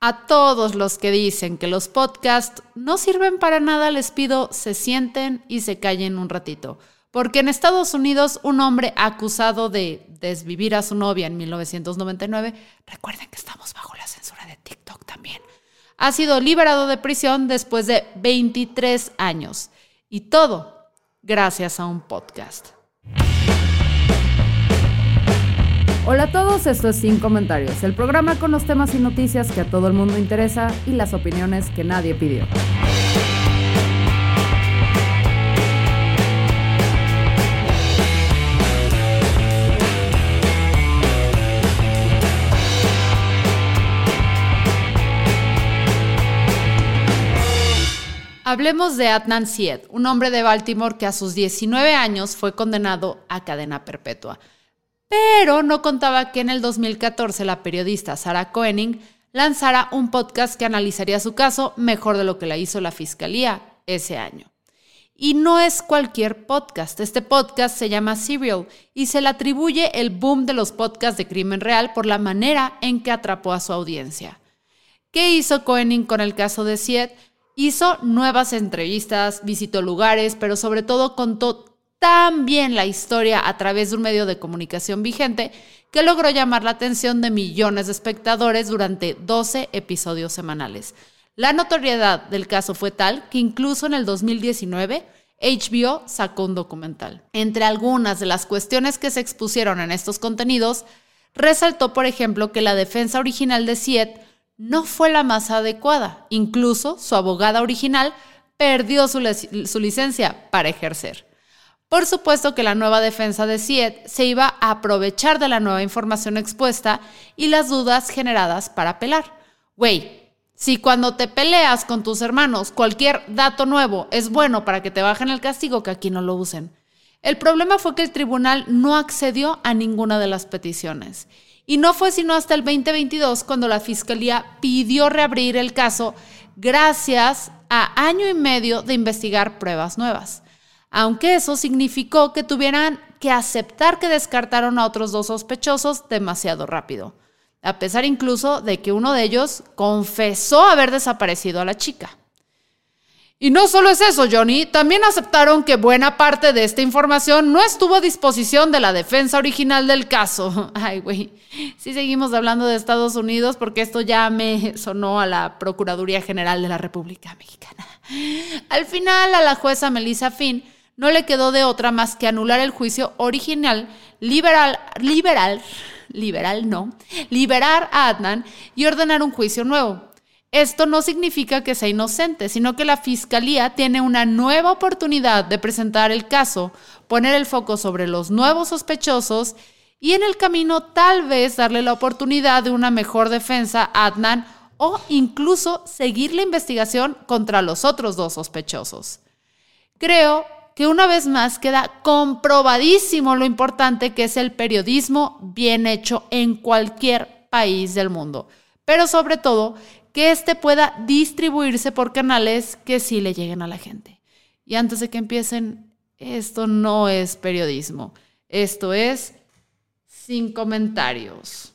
A todos los que dicen que los podcasts no sirven para nada, les pido se sienten y se callen un ratito. Porque en Estados Unidos, un hombre acusado de desvivir a su novia en 1999, recuerden que estamos bajo la censura de TikTok también, ha sido liberado de prisión después de 23 años. Y todo gracias a un podcast. Hola a todos, esto es Sin Comentarios, el programa con los temas y noticias que a todo el mundo interesa y las opiniones que nadie pidió. Hablemos de Adnan Syed, un hombre de Baltimore que a sus 19 años fue condenado a cadena perpetua. Pero no contaba que en el 2014 la periodista Sarah Koenig lanzara un podcast que analizaría su caso mejor de lo que la hizo la fiscalía ese año. Y no es cualquier podcast. Este podcast se llama Serial y se le atribuye el boom de los podcasts de crimen real por la manera en que atrapó a su audiencia. ¿Qué hizo Koenig con el caso de Syed? Hizo nuevas entrevistas, visitó lugares, pero sobre todo contó tan bien la historia a través de un medio de comunicación vigente que logró llamar la atención de millones de espectadores durante 12 episodios semanales. La notoriedad del caso fue tal que incluso en el 2019 HBO sacó un documental. Entre algunas de las cuestiones que se expusieron en estos contenidos, resaltó, por ejemplo, que la defensa original de Siet no fue la más adecuada. Incluso su abogada original perdió su, licencia para ejercer. Por supuesto que la nueva defensa de Siet se iba a aprovechar de la nueva información expuesta y las dudas generadas para apelar. Güey, si cuando te peleas con tus hermanos cualquier dato nuevo es bueno para que te bajen el castigo, que aquí no lo usen. El problema fue que el tribunal no accedió a ninguna de las peticiones y no fue sino hasta el 2022 cuando la Fiscalía pidió reabrir el caso gracias a año y medio de investigar pruebas nuevas. Aunque eso significó que tuvieran que aceptar que descartaron a otros dos sospechosos demasiado rápido, a pesar incluso de que uno de ellos confesó haber desaparecido a la chica. Y no solo es eso, Johnny, también aceptaron que buena parte de esta información no estuvo a disposición de la defensa original del caso. Ay, güey, sí seguimos hablando de Estados Unidos porque esto ya me sonó a la Procuraduría General de la República Mexicana. Al final, a la jueza Melissa Finn no le quedó de otra más que anular el juicio original, liberal, liberal, liberal no, liberar a Adnan y ordenar un juicio nuevo. Esto no significa que sea inocente, sino que la Fiscalía tiene una nueva oportunidad de presentar el caso, poner el foco sobre los nuevos sospechosos y en el camino tal vez darle la oportunidad de una mejor defensa a Adnan o incluso seguir la investigación contra los otros dos sospechosos. Creo que una vez más queda comprobadísimo lo importante que es el periodismo bien hecho en cualquier país del mundo, pero sobre todo que éste pueda distribuirse por canales que sí le lleguen a la gente. Y antes de que empiecen, esto no es periodismo, esto es sin comentarios.